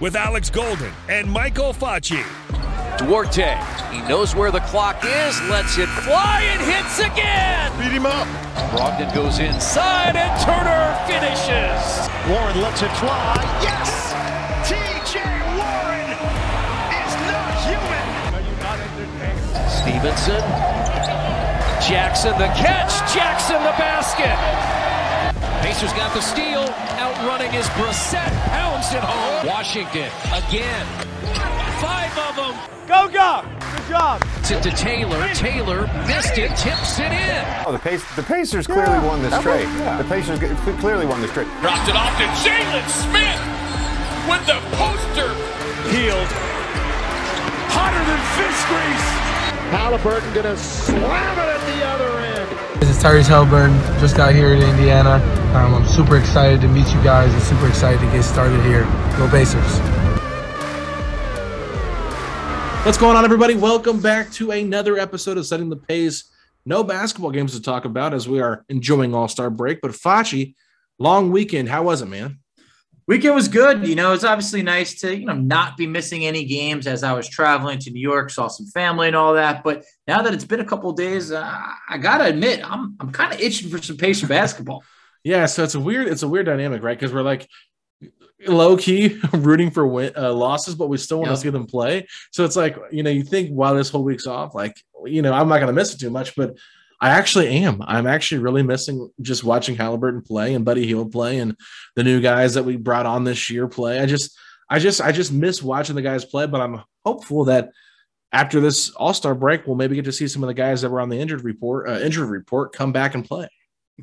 with Alex Golden and Michael Facci. Duarte, he knows where the clock is, lets it fly and hits again. Beat him up. Brogdon goes inside and Turner finishes. Warren lets it fly. Yes! TJ Warren is not human. Stephenson. Jackson the catch. Jackson the basket. Pacers got the steal. Outrunning is Brissett. Pounds it home. Washington again. Five of them. Go, go. Good job. Tip to Taylor. Taylor missed it. Tips it in. Oh, the, Pace, the Pacers clearly Yeah, won this that trade. was- yeah. The Pacers g- clearly won this trade. Dropped it off to Jalen Smith with the poster. Hield. Hotter than fish grease. Haliburton gonna slam it This is Tyrese Haliburton. Just got here to Indiana. Um, I'm super excited to meet you guys and super excited to get started here. Go Pacers. What's going on, everybody? Welcome back to another episode of Setting the Pace. No basketball games to talk about as we are enjoying All Star break. But Facci, long weekend. How was it, man? Weekend was good. You know, it's obviously nice to, you know, not be missing any games as I was traveling to New York, saw some family and all that. But now that it's been a couple of days, uh, I gotta admit, I'm I'm kind of itching for some Pacer basketball. Yeah, so it's a weird, it's a weird dynamic, right? Because we're like low key rooting for win, uh, losses, but we still want Yep. to see them play. So it's like you know, you think while this whole week's off, like you know, I'm not going to miss it too much, but I actually am. I'm actually really missing just watching Haliburton play and Buddy Hield play and the new guys that we brought on this year play. I just, I just, I just miss watching the guys play. But I'm hopeful that after this All Star break, we'll maybe get to see some of the guys that were on the injured report, uh, injured report, come back and play.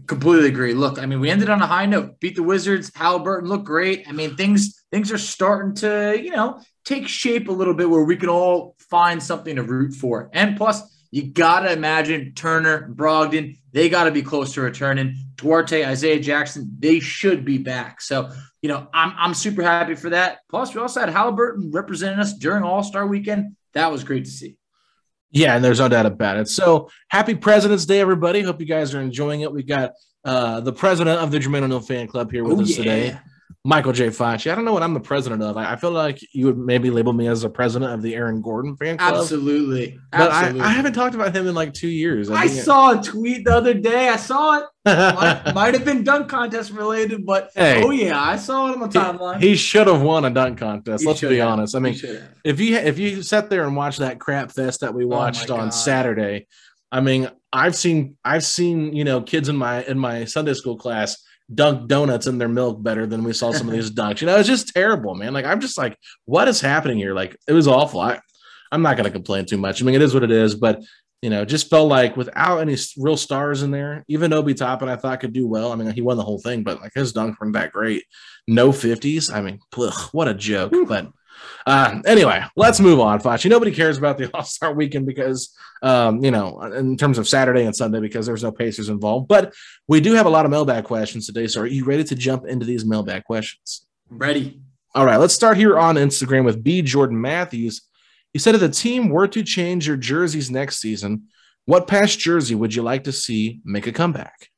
Completely agree. Look, I mean, we ended on a high note. Beat the Wizards. Haliburton looked great. I mean, things things are starting to, you know, take shape a little bit where we can all find something to root for. And plus, you gotta imagine Turner, Brogdon, they gotta be close to returning. Duarte, Isaiah Jackson, they should be back. So, you know, I'm I'm super happy for that. Plus, we also had Haliburton representing us during All Star Weekend. That was great to see. Yeah, and there's no doubt about it. So happy President's Day, everybody. Hope you guys are enjoying it. We got uh, the president of the O'Neal fan club here with Oh, us yeah. today, Michael J. Facci. I don't know what I'm the president of. I, I feel like you would maybe label me as the president of the Aaron Gordon fan club. Absolutely. But Absolutely. I, I haven't talked about him in like two years. I think- saw a tweet the other day. I saw it. might, might have been dunk contest related, but Hey. oh yeah, I saw it on the timeline. he should have won a dunk contest. He let's be have. honest. I mean, if you if you sat there and watched that crap fest that we Oh watched on God. Saturday, I mean, I've seen I've seen you know kids in my in my Sunday school class dunk donuts in their milk better than we saw some of these dunks. You know, it's just terrible, man. Like I'm just like, what is happening here? Like it was awful. I I'm not going to complain too much. I mean, it is what it is, but you know, just felt like without any real stars in there, even Obi Toppin I thought could do well. I mean, he won the whole thing, but like his dunks weren't that great. No 50s. I mean, ugh, what a joke. But uh, anyway, let's move on, Facci. Nobody cares about the All Star weekend because, um, you know, in terms of Saturday and Sunday, because there's no Pacers involved. But we do have a lot of mailbag questions today. So are you ready to jump into these mailbag questions? Ready. All right, let's start here on Instagram with B. Jordan Matthews. He said, if the team were to change your jerseys next season, what past jersey would you like to see make a comeback?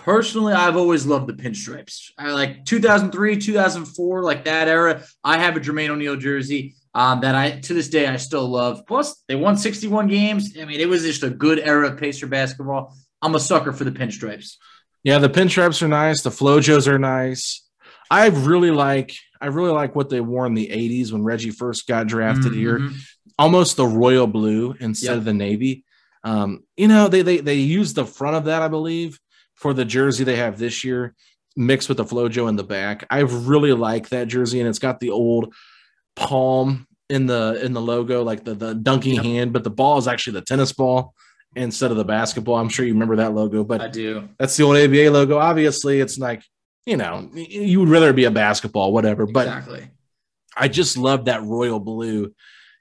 Personally, I've always loved the pinstripes. I like 2003, 2004, like that era. I have a Jermaine O'Neal jersey um, that I to this day I still love. Plus, they won 61 games. I mean, it was just a good era of Pacer basketball. I'm a sucker for the pinstripes. Yeah, the pinstripes are nice. The flojos are nice. I really like I really like what they wore in the 80s when Reggie first got drafted mm-hmm. here. Almost the royal blue instead yep. of the navy. Um, you know, they they they use the front of that, I believe, for the jersey they have this year, mixed with the flojo in the back. I really like that jersey, and it's got the old palm in the in the logo, like the the dunking yep. hand, but the ball is actually the tennis ball instead of the basketball. I'm sure you remember that logo, but I do. That's the old ABA logo. Obviously, it's like you know you would rather be a basketball, whatever. But exactly. I just love that royal blue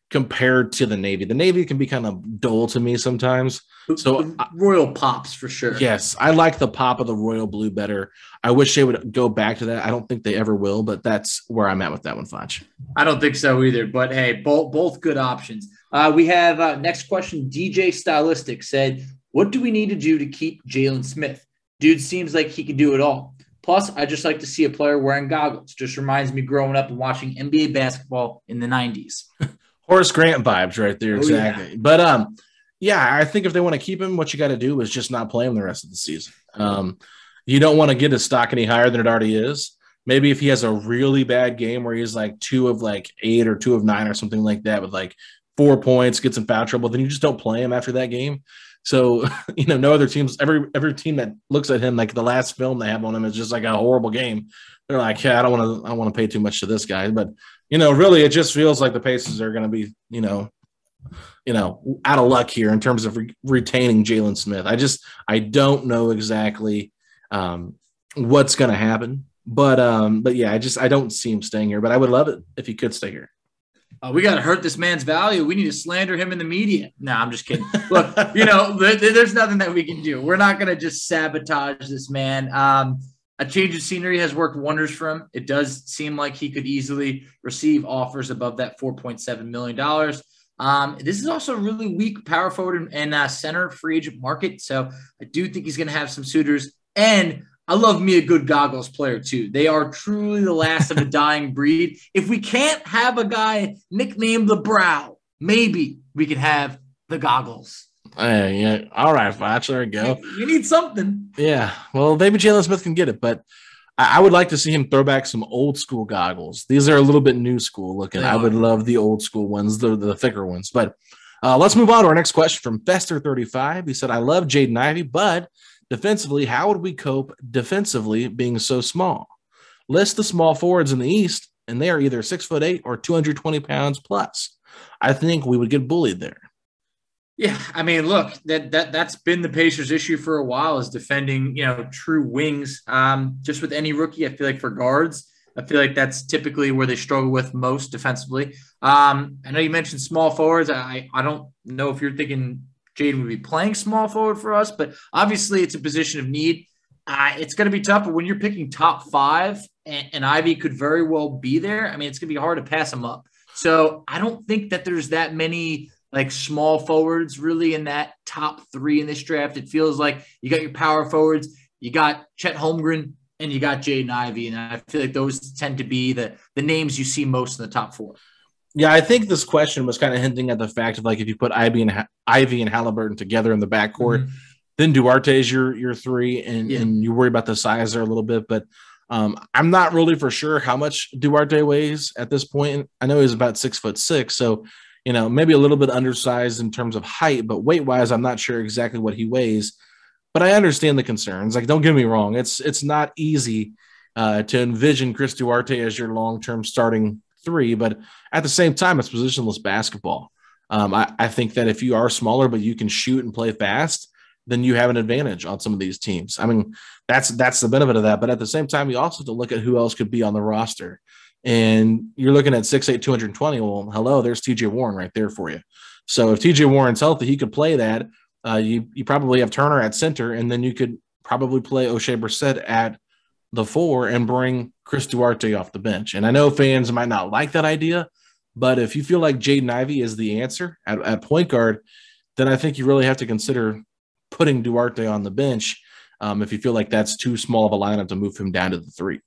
compared to the Navy. The Navy can be kind of dull to me sometimes. So Royal pops for sure. Yes, I like the pop of the Royal Blue better. I wish they would go back to that. I don't think they ever will, but that's where I'm at with that one, Foch. I don't think so either. But hey, both both good options. Uh, we have uh, next question. DJ Stylistic said, "What do we need to do to keep Jalen Smith? Dude seems like he can do it all." Plus, I just like to see a player wearing goggles. Just reminds me growing up and watching NBA basketball in the 90s. Horace Grant vibes right there, exactly. Oh, yeah. But um, yeah, I think if they want to keep him, what you got to do is just not play him the rest of the season. Um, you don't want to get his stock any higher than it already is. Maybe if he has a really bad game where he's like two of like eight or two of nine or something like that with like four points, gets in foul trouble, then you just don't play him after that game. So, you know, no other teams, every every team that looks at him, like the last film they have on him is just like a horrible game. They're like, yeah, I don't want to, I don't want to pay too much to this guy. But you know, really, it just feels like the Pacers are going to be, you know, you know, out of luck here in terms of re- retaining Jalen Smith. I just, I don't know exactly um, what's going to happen, but, um, but yeah, I just, I don't see him staying here. But I would love it if he could stay here. Uh, we got to hurt this man's value. We need to slander him in the media. No, I'm just kidding. Look, you know, th- th- there's nothing that we can do. We're not going to just sabotage this man. Um, a change of scenery has worked wonders for him. It does seem like he could easily receive offers above that $4.7 million. Um, this is also a really weak power forward and, and uh, center free agent market. So I do think he's going to have some suitors. And I love me a good goggles player too. They are truly the last of a dying breed. If we can't have a guy nicknamed the Brow, maybe we can have the goggles. Hey, yeah. All right, Foch. There we go. You need something. Yeah. Well, maybe Jalen Smith can get it, but I, I, would like to see him throw back some old school goggles. These are a little bit new school looking. I would love the old school ones, the, the thicker ones. But uh, let's move on to our next question from Fester35. He said, I love Jaden Ivey, but defensively, how would we cope defensively being so small? List the small forwards in the East, and they are either six foot eight or 220 pounds plus. I think we would get bullied there. Yeah, I mean, look, that that that's been the Pacers' issue for a while is defending, you know, true wings. Um, just with any rookie, I feel like for guards, I feel like that's typically where they struggle with most defensively. Um, I know you mentioned small forwards. I I don't know if you're thinking Jaden would be playing small forward for us, but obviously it's a position of need. Uh, it's going to be tough, but when you're picking top five and, and Ivey could very well be there, I mean, it's going to be hard to pass him up. So I don't think that there's that many like small forwards really in that top three in this draft. It feels like you got your power forwards, you got Chet Holmgren, and you got Jaden Ivey. And I feel like those tend to be the the names you see most in the top four. Yeah, I think this question was kind of hinting at the fact of like if you put Ivey and Ivey and Haliburton together in the backcourt, mm-hmm. then Duarte is your your three, and yeah. and you worry about the size there a little bit, but. Um, I'm not really for sure how much Duarte weighs at this point. I know he's about six foot six, so you know, maybe a little bit undersized in terms of height, but weight wise, I'm not sure exactly what he weighs. But I understand the concerns. Like, don't get me wrong, it's it's not easy uh, to envision Chris Duarte as your long term starting three, but at the same time, it's positionless basketball. Um, I, I think that if you are smaller but you can shoot and play fast, then you have an advantage on some of these teams. I mean, that's that's the benefit of that. But at the same time, you also have to look at who else could be on the roster and you're looking at 6'8, 220. Well, hello, there's TJ Warren right there for you. So if TJ Warren's healthy, he could play that. Uh, you you probably have Turner at center, and then you could probably play Oshae Brissett at the four and bring Chris Duarte off the bench. And I know fans might not like that idea, but if you feel like Jaden Ivey is the answer at, at point guard, then I think you really have to consider putting Duarte on the bench Um, if you feel like that's too small of a lineup to move him down to the three.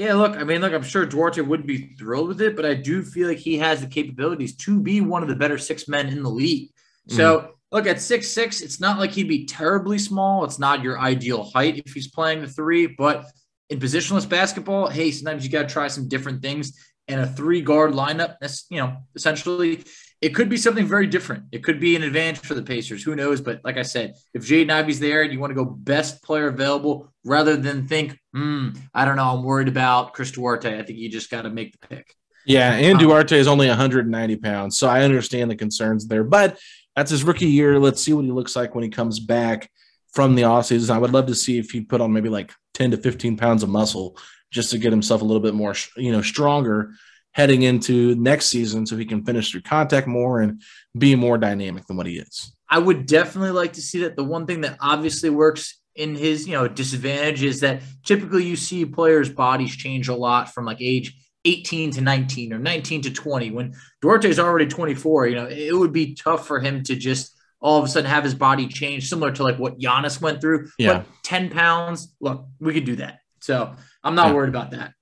Yeah, look, I mean, look, I'm sure Duarte would be thrilled with it, but I do feel like he has the capabilities to be one of the better six men in the league. So, mm-hmm. look, at six six, it's not like he'd be terribly small. It's not your ideal height if he's playing the three, but in positionless basketball, hey, sometimes you got to try some different things. And a three guard lineup, that's, you know, essentially it could be something very different. It could be an advantage for the Pacers. Who knows? But like I said, if Jaden Ivey's there and you want to go best player available rather than think, hmm, I don't know, I'm worried about Chris Duarte, I think you just got to make the pick. Yeah, and um, Duarte is only 190 pounds. So I understand the concerns there. But that's his rookie year. Let's see what he looks like when he comes back from the offseason. I would love to see if he put on maybe like 10 to 15 pounds of muscle just to get himself a little bit more, you know, stronger heading into next season so he can finish through contact more and be more dynamic than what he is. I would definitely like to see that. The one thing that obviously works in his, you know, disadvantage is that typically you see players' bodies change a lot from like age 18 to 19 or 19 to 20. When Duarte is already 24, you know, it would be tough for him to just all of a sudden have his body change, similar to like what Giannis went through. Yeah. But 10 pounds, look, we could do that. So I'm not yeah. worried about that.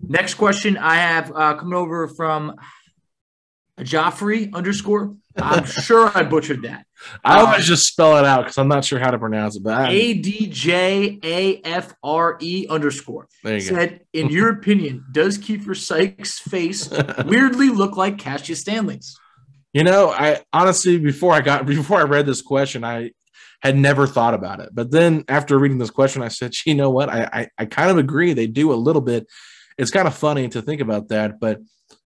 Next question I have uh, coming over from Joffrey underscore. I'm sure I butchered that. I always um, just spell it out because I'm not sure how to pronounce it. But A D J A F R E underscore said, go. in your opinion, does Keifer Sykes' face weirdly look like Cassius Stanley's? You know, I honestly before I got before I read this question, I had never thought about it. But then after reading this question, I said, you know what? I I, I kind of agree. They do a little bit it's kind of funny to think about that. But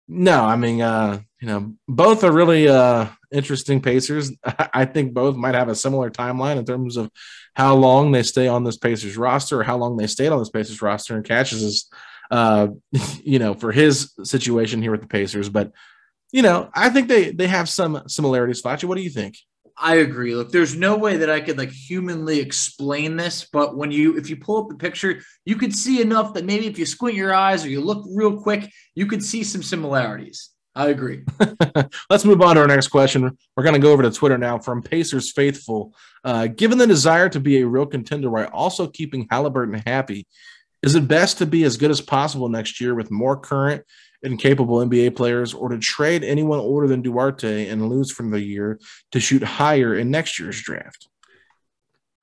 no, I mean, uh, you know, both are really uh, interesting Pacers. I think both might have a similar timeline in terms of how long they stay on this Pacers roster or how long they stayed on this Pacers roster. And Cassius is, uh, you know, for his situation here with the Pacers. But, you know, I think they they have some similarities. Facci, what do you think? I agree. Look, there's no way that I could like humanly explain this, but when you if you pull up the picture, you could see enough that maybe if you squint your eyes or you look real quick, you could see some similarities. I agree. Let's move on to our next question. We're going to go over to Twitter now from Pacers Faithful. Uh, given the desire to be a real contender while also keeping Haliburton happy, is it best to be as good as possible next year with more current incapable NBA players or to trade anyone older than Duarte and lose from the year to shoot higher in next year's draft?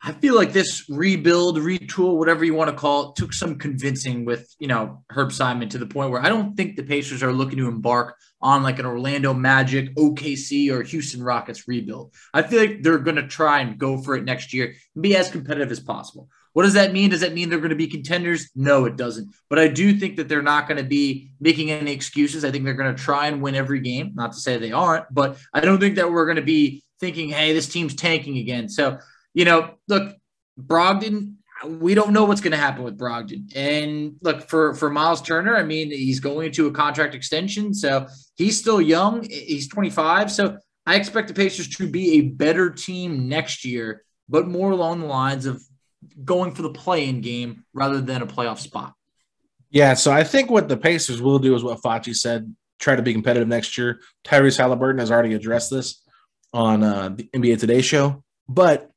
I feel like this rebuild, retool, whatever you want to call it, took some convincing with, you know, Herb Simon to the point where I don't think the Pacers are looking to embark on like an Orlando Magic, OKC, or Houston Rockets rebuild. I feel like they're going to try and go for it next year and be as competitive as possible. What does that mean? Does that mean they're going to be contenders? No, it doesn't. But I do think that they're not going to be making any excuses. I think they're going to try and win every game. Not to say they aren't, but I don't think that we're going to be thinking, hey, this team's tanking again. So, you know, look, Brogdon, we don't know what's going to happen with Brogdon. And look, for, for Miles Turner, I mean, he's going into a contract extension. So he's still young. He's 25. So I expect the Pacers to be a better team next year, but more along the lines of going for the play-in game rather than a playoff spot. Yeah, so I think what the Pacers will do is what Facci said: try to be competitive next year. Tyrese Haliburton has already addressed this on uh, the NBA Today show, but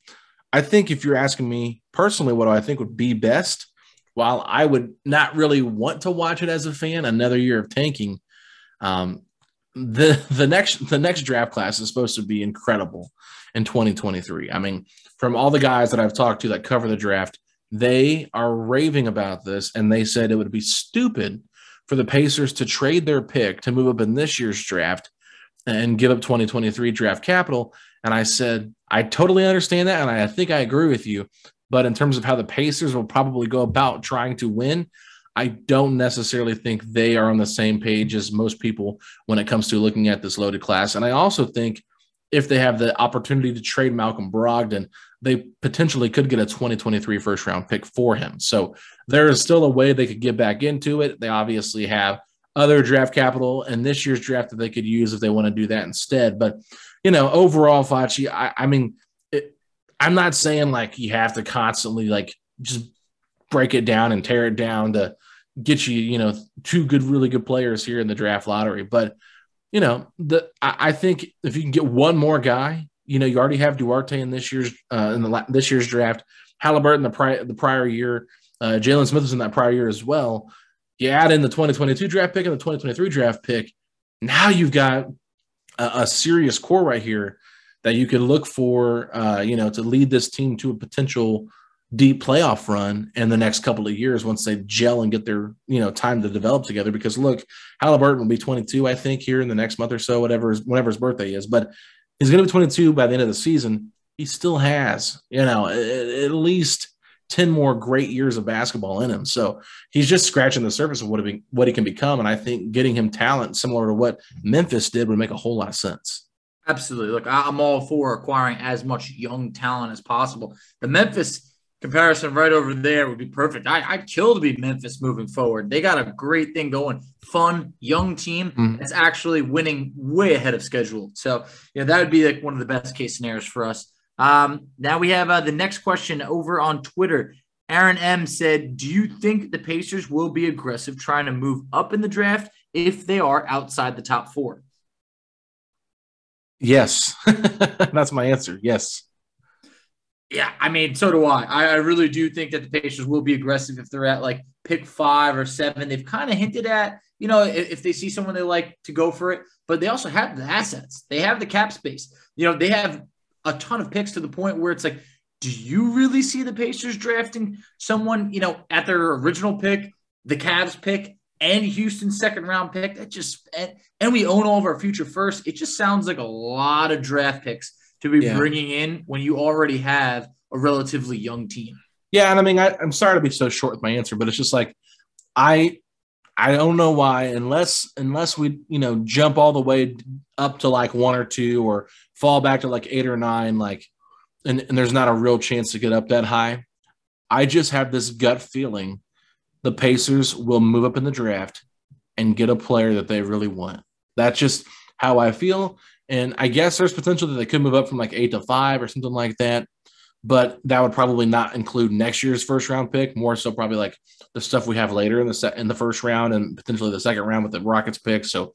I think if you're asking me personally, what do I think would be best? While I would not really want to watch it as a fan, another year of tanking. Um, the the next the next draft class is supposed to be incredible in 2023. I mean, from all the guys that I've talked to that cover the draft, they are raving about this and they said it would be stupid for the Pacers to trade their pick to move up in this year's draft and give up 2023 draft capital. And I said, I totally understand that. And I think I agree with you. But in terms of how the Pacers will probably go about trying to win, I don't necessarily think they are on the same page as most people when it comes to looking at this loaded class. And I also think if they have the opportunity to trade Malcolm Brogdon, they potentially could get a 2023 first round pick for him. So there is still a way they could get back into it. They obviously have other draft capital and this year's draft that they could use if they want to do that instead. But, you know, overall, Facci, I, I mean, it, I'm not saying like you have to constantly like just break it down and tear it down to get you, you know, two good, really good players here in the draft lottery. But, you know, the I, I think if you can get one more guy, you know, you already have Duarte in this year's uh, in the this year's draft. Haliburton the prior the prior year. Uh, Jalen Smith was in that prior year as well. You add in the 2022 draft pick and the 2023 draft pick. Now you've got a, a serious core right here that you could look for, uh, you know, to lead this team to a potential deep playoff run in the next couple of years once they gel and get their, you know, time to develop together. Because look, Haliburton will be 22, I think, here in the next month or so, whatever, whenever his birthday is. But he's going to be 22 by the end of the season. He still has, you know, at least 10 more great years of basketball in him. So he's just scratching the surface of what what he can become. And I think getting him talent similar to what Memphis did would make a whole lot of sense. Absolutely. Look, I'm all for acquiring as much young talent as possible. The Memphis comparison right over there would be perfect. I, I'd kill to be Memphis moving forward. They got a great thing going. Fun, young team mm-hmm. that's actually winning way ahead of schedule. So, yeah, that would be like one of the best case scenarios for us. Um, now we have uh, the next question over on Twitter. Aaron M said, Do you think the Pacers will be aggressive trying to move up in the draft if they are outside the top four? Yes. That's my answer. Yes. Yeah, I mean, so do I. I. I really do think that the Pacers will be aggressive if they're at like pick five or seven. They've kind of hinted at, you know, if, if, they see someone they like to go for it, but they also have the assets. They have the cap space. You know, they have a ton of picks to the point where it's like, do you really see the Pacers drafting someone, you know, at their original pick, the Cavs pick, and Houston's second round pick? That just and, and we own all of our future first. It just sounds like a lot of draft picks to be yeah. bringing in when you already have a relatively young team. Yeah, and I mean, I, I'm sorry to be so short with my answer, but it's just like I I don't know why, unless unless we you know jump all the way up to like one or two, or fall back to like eight or nine, like, and, and there's not a real chance to get up that high. I just have this gut feeling the Pacers will move up in the draft and get a player that they really want. That's just how I feel. And I guess there's potential that they could move up from like eight to five or something like that. But that would probably not include next year's first round pick. More so, probably like the stuff we have later in the set in the first round and potentially the second round with the Rockets pick. So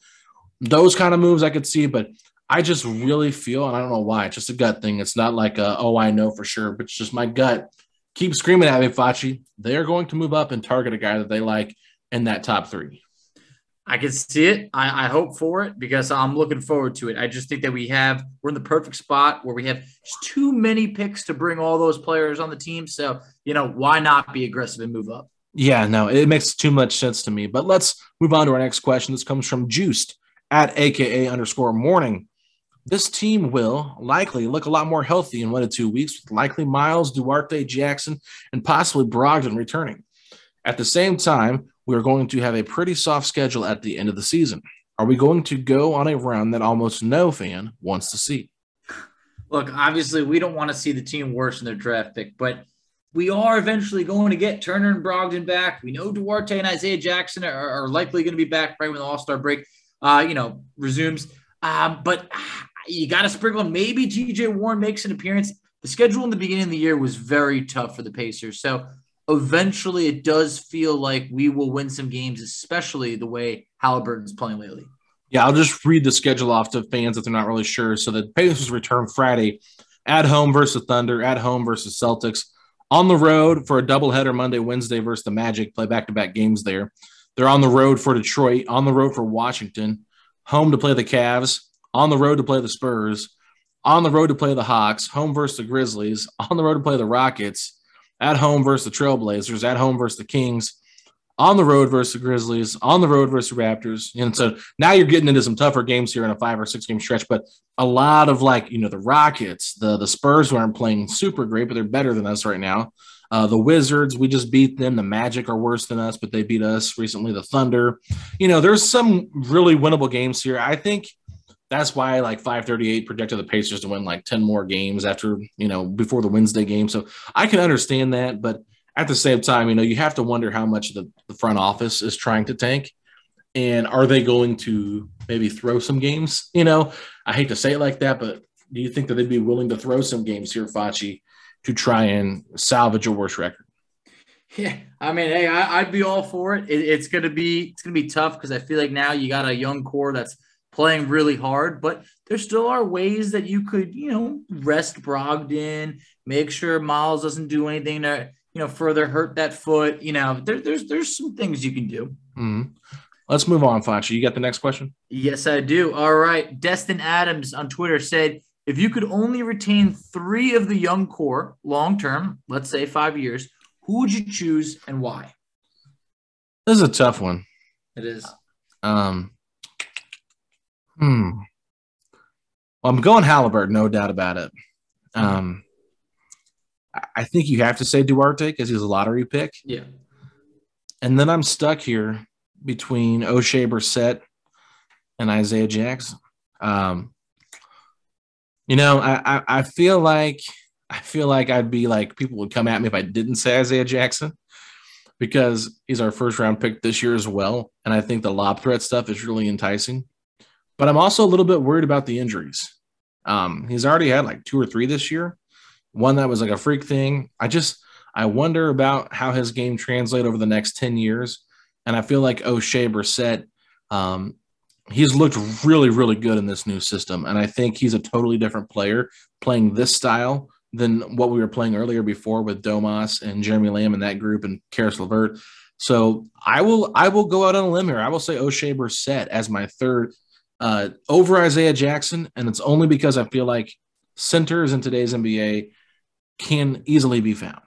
those kind of moves I could see. But I just really feel, and I don't know why, it's just a gut thing. It's not like, a, oh, I know for sure, but it's just my gut. Keep screaming at me, Facci. They are going to move up and target a guy that they like in that top three. I can see it. I, I, hope for it because I'm looking forward to it. I just think that we have we're in the perfect spot where we have too many picks to bring all those players on the team. So you know why not be aggressive and move up? Yeah, no, it makes too much sense to me. But let's move on to our next question. This comes from Juiced at AKA underscore morning. This team will likely look a lot more healthy in one to two weeks, with likely Miles, Duarte, Jackson, and possibly Brogdon returning. At the same time, we are going to have a pretty soft schedule at the end of the season. Are we going to go on a run that almost no fan wants to see? Look, obviously, we don't want to see the team worse in their draft pick, but we are eventually going to get Turner and Brogdon back. We know Duarte and Isaiah Jackson are, are likely going to be back right when the All Star break, uh, you know, resumes. Um, but you got to sprinkle. Maybe TJ Warren makes an appearance. The schedule in the beginning of the year was very tough for the Pacers, so eventually it does feel like we will win some games, especially the way Haliburton's playing lately. Yeah, I'll just read the schedule off to fans if they're not really sure. So the Pacers return Friday at home versus Thunder, at home versus Celtics, on the road for a doubleheader Monday, Wednesday versus the Magic, play back to back games there. They're on the road for Detroit, on the road for Washington, home to play the Cavs, on the road to play the Spurs, on the road to play the Hawks, home versus the Grizzlies, on the road to play the Rockets, at home versus the Trailblazers, at home versus the Kings, on the road versus the Grizzlies, on the road versus the Raptors. And so now you're getting into some tougher games here in a five or six game stretch, but a lot of like, you know, the Rockets, the, the Spurs who aren't playing super great, but they're better than us right now. Uh, the Wizards, we just beat them. The Magic are worse than us, but they beat us recently. The Thunder, you know, there's some really winnable games here. I think that's why like 538 projected the Pacers to win like 10 more games after, you know, before the Wednesday game. So I can understand that. But at the same time, you know, you have to wonder how much the, the front office is trying to tank. And are they going to maybe throw some games? You know, I hate to say it like that, but do you think that they'd be willing to throw some games here, Facci, to try and salvage a worse record? Yeah, I mean, hey, I, would be all for it. it it's gonna be it's gonna be tough because I feel like now you got a young core that's playing really hard, but there still are ways that you could, you know, rest Brogdon, make sure Miles doesn't do anything to, you know, further hurt that foot. You know, there, there's there's some things you can do. Mm-hmm. Let's move on, Facci. You got the next question? Yes, I do. All right. Destin Adams on Twitter said, if you could only retain three of the young core long term, let's say five years, who would you choose and why? This is a tough one. It is. Um, hmm. Well, I'm going Haliburton, no doubt about it. Um, I think you have to say Duarte because he's a lottery pick. Yeah. And then I'm stuck here between Oshae Brissett and Isaiah Jackson. Um, you know, I, I, I feel like I feel like I'd be like people would come at me if I didn't say Isaiah Jackson because he's our first round pick this year as well. And I think the lob threat stuff is really enticing. But I'm also a little bit worried about the injuries. Um, he's already had like two or three this year. One that was like a freak thing. I just I wonder about how his game translate over the next 10 years. And I feel like Oshae Brissett, um, he's looked really, really good in this new system. And I think he's a totally different player playing this style than what we were playing earlier before with Domas and Jeremy Lamb and that group and Caris LeVert. So I will I will go out on a limb here. I will say Oshae Brissett as my third uh, over Isaiah Jackson, and it's only because I feel like centers in today's NBA can easily be found.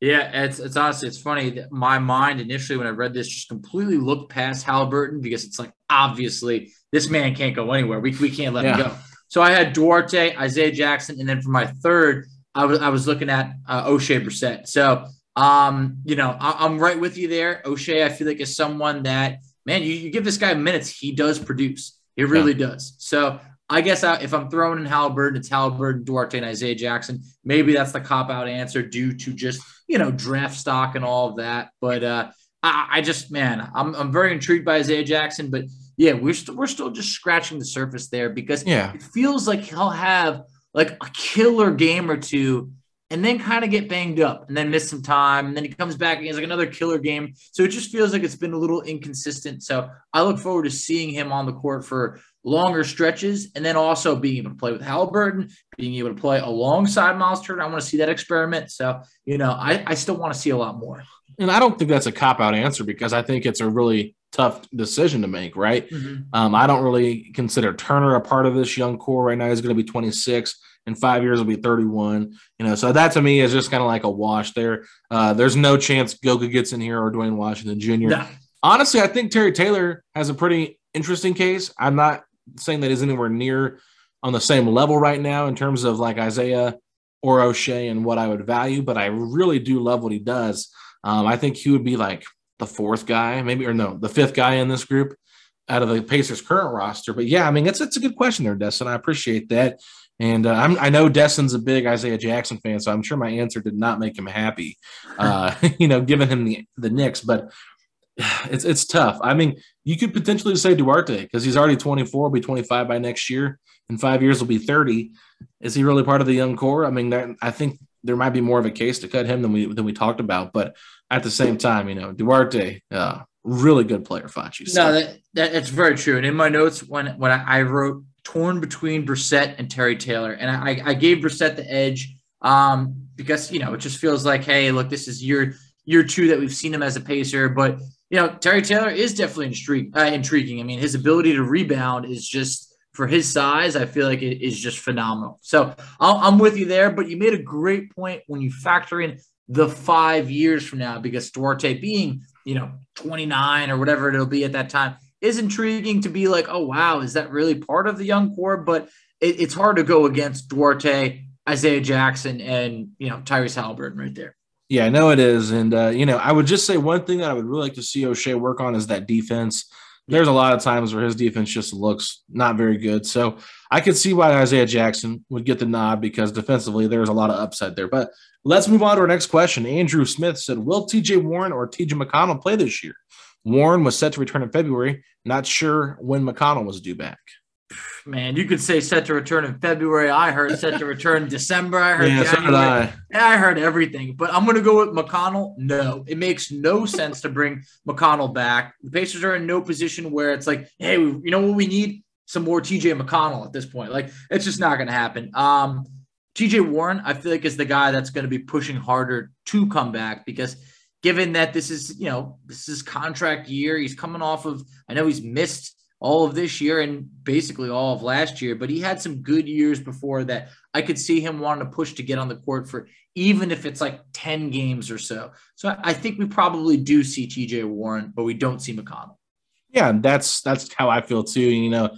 Yeah, it's it's honestly it's funny that my mind initially when I read this just completely looked past Haliburton because it's like obviously this man can't go anywhere. We, we can't let yeah. him go. So I had Duarte, Isaiah Jackson, and then for my third, I was I was looking at uh, Oshae Brissett. So um, you know, I, am right with you there. Oshae, I feel like is someone that man, you, you give this guy minutes, he does produce. It really yeah. does. So I guess I, if I'm throwing in Haliburton, it's Haliburton, Duarte, and Isaiah Jackson. Maybe that's the cop out answer due to just you know draft stock and all of that. But uh, I, I just man, I'm I'm very intrigued by Isaiah Jackson, but yeah, we're we we're still just scratching the surface there because yeah. it feels like he'll have like a killer game or two and then kind of get banged up and then miss some time. And then he comes back and he has like another killer game. So it just feels like it's been a little inconsistent. So I look forward to seeing him on the court for longer stretches and then also being able to play with Haliburton, being able to play alongside Miles Turner. I want to see that experiment. So, you know, I, I still want to see a lot more. And I don't think that's a cop out answer because I think it's a really tough decision to make, right? Mm-hmm. Um, I don't really consider Turner a part of this young core right now. He's going to be 26. In five years, will be 31. You know, so that to me is just kind of like a wash there. Uh, there's no chance Goga gets in here or Duane Washington Jr. No. Honestly, I think Terry Taylor has a pretty interesting case. I'm not saying that he's anywhere near on the same level right now in terms of like Isaiah or Oshae and what I would value, but I really do love what he does. Um, I think he would be like the fourth guy, maybe, or no, the fifth guy in this group out of the Pacers' current roster. But yeah, I mean, it's it's a good question there, Destin. I appreciate that. And uh, i know Destin's a big Isaiah Jackson fan, so I'm sure my answer did not make him happy, uh, you know, giving him the, the Knicks. But it's it's tough. I mean, you could potentially say Duarte because he's already 24, will be 25 by next year. In five years, will be 30. Is he really part of the young core? I mean, that, I think there might be more of a case to cut him than we than we talked about. But at the same time, you know, Duarte, uh, really good player, Facci. So. No, that, that, that's very true. And in my notes, when when I, I wrote torn between Brissett and Terry Taylor, and I, I gave Brissett the edge um, because you know it just feels like, hey, look, this is year year two that we've seen him as a pacer, but you know Terry Taylor is definitely. Uh, intriguing. I mean, his ability to rebound is just for his size, I feel like it is just phenomenal. So i am with you there, but you made a great point when you factor in the five years from now, because Duarte being, you know, 29 or whatever it'll be at that time is intriguing to be like, oh, wow, is that really part of the young core? But it, it's hard to go against Duarte, Isaiah Jackson, and, you know, Tyrese Haliburton right there. Yeah, I know it is. And, uh, you know, I would just say one thing that I would really like to see Oshae work on is that defense. There's a lot of times where his defense just looks not very good. So I could see why Isaiah Jackson would get the nod because defensively there's a lot of upside there. But let's move on to our next question. Andrew Smith said, Will TJ Warren or TJ McConnell play this year? Warren was set to return in February. Not sure when McConnell was due back. Man, you could say set to return in February. I heard set to return in December. I heard yeah, so I. I heard everything. But I'm going to go with McConnell. No, it makes no sense to bring McConnell back. The Pacers are in no position where it's like, hey, you know what we need? some more TJ McConnell at this point. Like it's just not going to happen. Um, TJ Warren, I feel like is the guy that's going to be pushing harder to come back because given that this is, you know, this is contract year, he's coming off of, I know he's missed all of this year and basically all of last year, but he had some good years before that. I could see him wanting to push to get on the court for even if it's like 10 games or so. So I think we probably do see TJ Warren, but we don't see McConnell. Yeah, that's that's how I feel too. You know,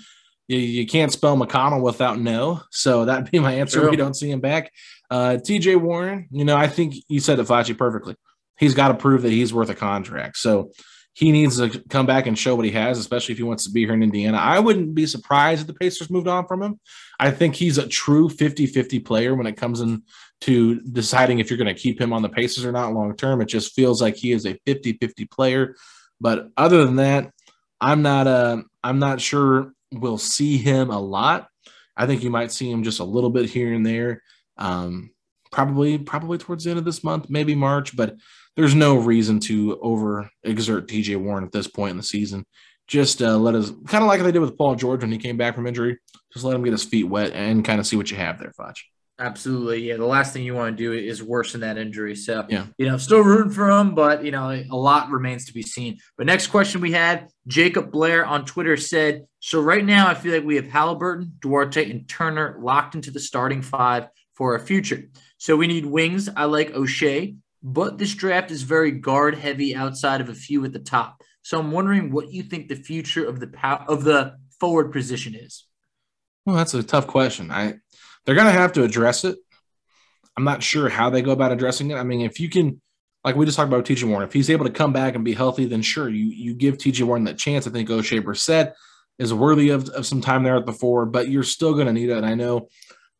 you, you can't spell McConnell without no. So that'd be my answer. True. We don't see him back. Uh, TJ Warren, you know, I think you said it Flashy perfectly. He's got to prove that he's worth a contract. So he needs to come back and show what he has, especially if he wants to be here in Indiana. I wouldn't be surprised if the Pacers moved on from him. I think he's a true 50 50 player when it comes in to deciding if you're going to keep him on the Pacers or not long term. It just feels like he is a 50 50 player. But other than that, I'm not uh I'm not sure we'll see him a lot. I think you might see him just a little bit here and there. Um, probably probably towards the end of this month, maybe March, but there's no reason to over exert TJ Warren at this point in the season. Just uh, let us kind of like they did with Paul George when he came back from injury. Just let him get his feet wet and kind of see what you have there, Foch. Absolutely. Yeah. The last thing you want to do is worsen that injury. So, yeah. you know, still rooting for him, but, you know, a lot remains to be seen. But next question we had Jacob Blair on Twitter said, So right now, I feel like we have Haliburton, Duarte, and Turner locked into the starting five for our future. So we need wings. I like Oshae, but this draft is very guard heavy outside of a few at the top. So I'm wondering what you think the future of the pow- of the forward position is. Well, that's a tough question. I they're going to have to address it. I'm not sure how they go about addressing it. I mean, if you can, like we just talked about TJ Warren, if he's able to come back and be healthy, then sure, you you give TJ Warren that chance. I think Oshae Brissett is worthy of, of some time there at the forward, but you're still going to need it. And I know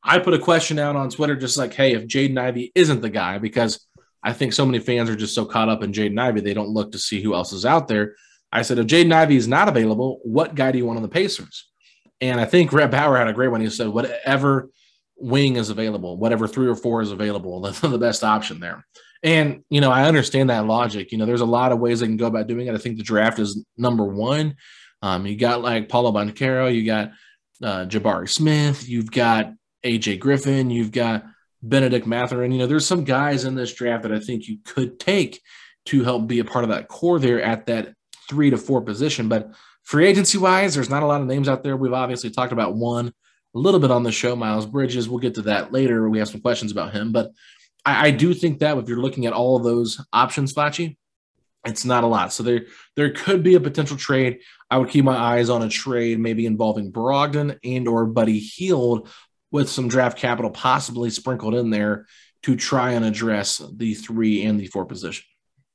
I put a question out on Twitter just like, hey, if Jaden Ivey isn't the guy, because I think so many fans are just so caught up in Jaden Ivey, they don't look to see who else is out there. I said, if Jaden Ivey is not available, what guy do you want on the Pacers? And I think Rhett Bauer had a great one. He said, whatever wing is available, whatever three or four is available, the best option there. And, you know, I understand that logic. You know, there's a lot of ways they can go about doing it. I think the draft is number one. Um, you got like Paolo Banchero, you got uh, Jabari Smith, you've got AJ Griffin, you've got Bennedict Mathurin. You know, there's some guys in this draft that I think you could take to help be a part of that core there at that three to four position. But free agency wise, there's not a lot of names out there. We've obviously talked about one a little bit on the show, Miles Bridges. We'll get to that later. We have some questions about him, but I, I do think that if you're looking at all of those options, Flachi, it's not a lot. So there there could be a potential trade. I would keep my eyes on a trade maybe involving Brogdon and or Buddy Hield with some draft capital possibly sprinkled in there to try and address the three and the four position.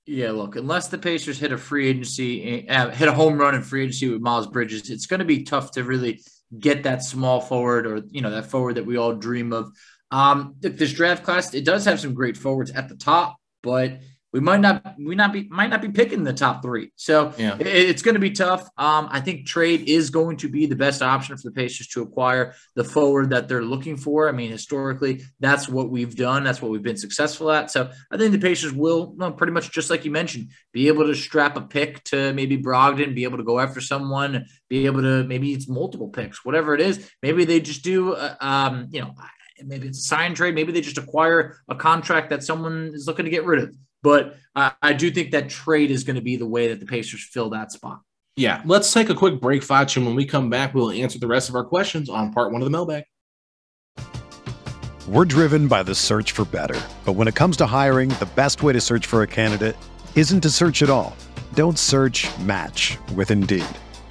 Yeah, look, unless the Pacers hit a free agency, uh, hit a home run in free agency with Miles Bridges, it's going to be tough to really get that small forward or you know that forward that we all dream of. Um, this draft class it does have some great forwards at the top, but we might not we not be might not be picking the top three. So yeah. it, it's going to be tough. Um, I think trade is going to be the best option for the Pacers to acquire the forward that they're looking for. I mean, historically, that's what we've done. That's what we've been successful at. So I think the Pacers will, well, pretty much just like you mentioned, be able to strap a pick to maybe Brogdon, be able to go after someone, be able to maybe it's multiple picks, whatever it is. Maybe they just do, uh, um, you know, maybe it's a sign trade. Maybe they just acquire a contract that someone is looking to get rid of. But I, I do think that trade is going to be the way that the Pacers fill that spot. Yeah, let's take a quick break, Foch, and when we come back, we'll answer the rest of our questions on part one of the mailbag. We're driven by the search for better. But when it comes to hiring, the best way to search for a candidate isn't to search at all. Don't search match with Indeed.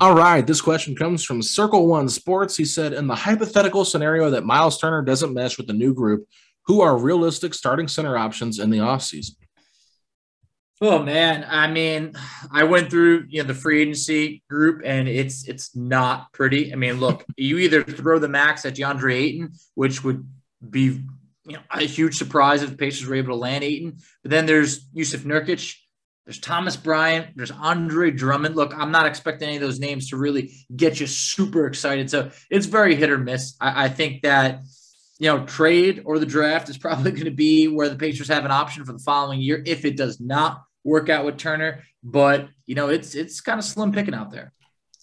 All right, this question comes from Circle One Sports. He said, in the hypothetical scenario that Miles Turner doesn't mesh with the new group, who are realistic starting center options in the offseason? Oh man, I mean, I went through you know the free agency group and it's it's not pretty. I mean, look, you either throw the max at DeAndre Ayton, which would be you know a huge surprise if the Pacers were able to land Ayton, but then there's Jusuf Nurkic, there's Thomas Bryant. There's Andre Drummond. Look, I'm not expecting any of those names to really get you super excited. So it's very hit or miss. I, I think that, you know, trade or the draft is probably going to be where the Pacers have an option for the following year if it does not work out with Turner. But, you know, it's it's kind of slim picking out there.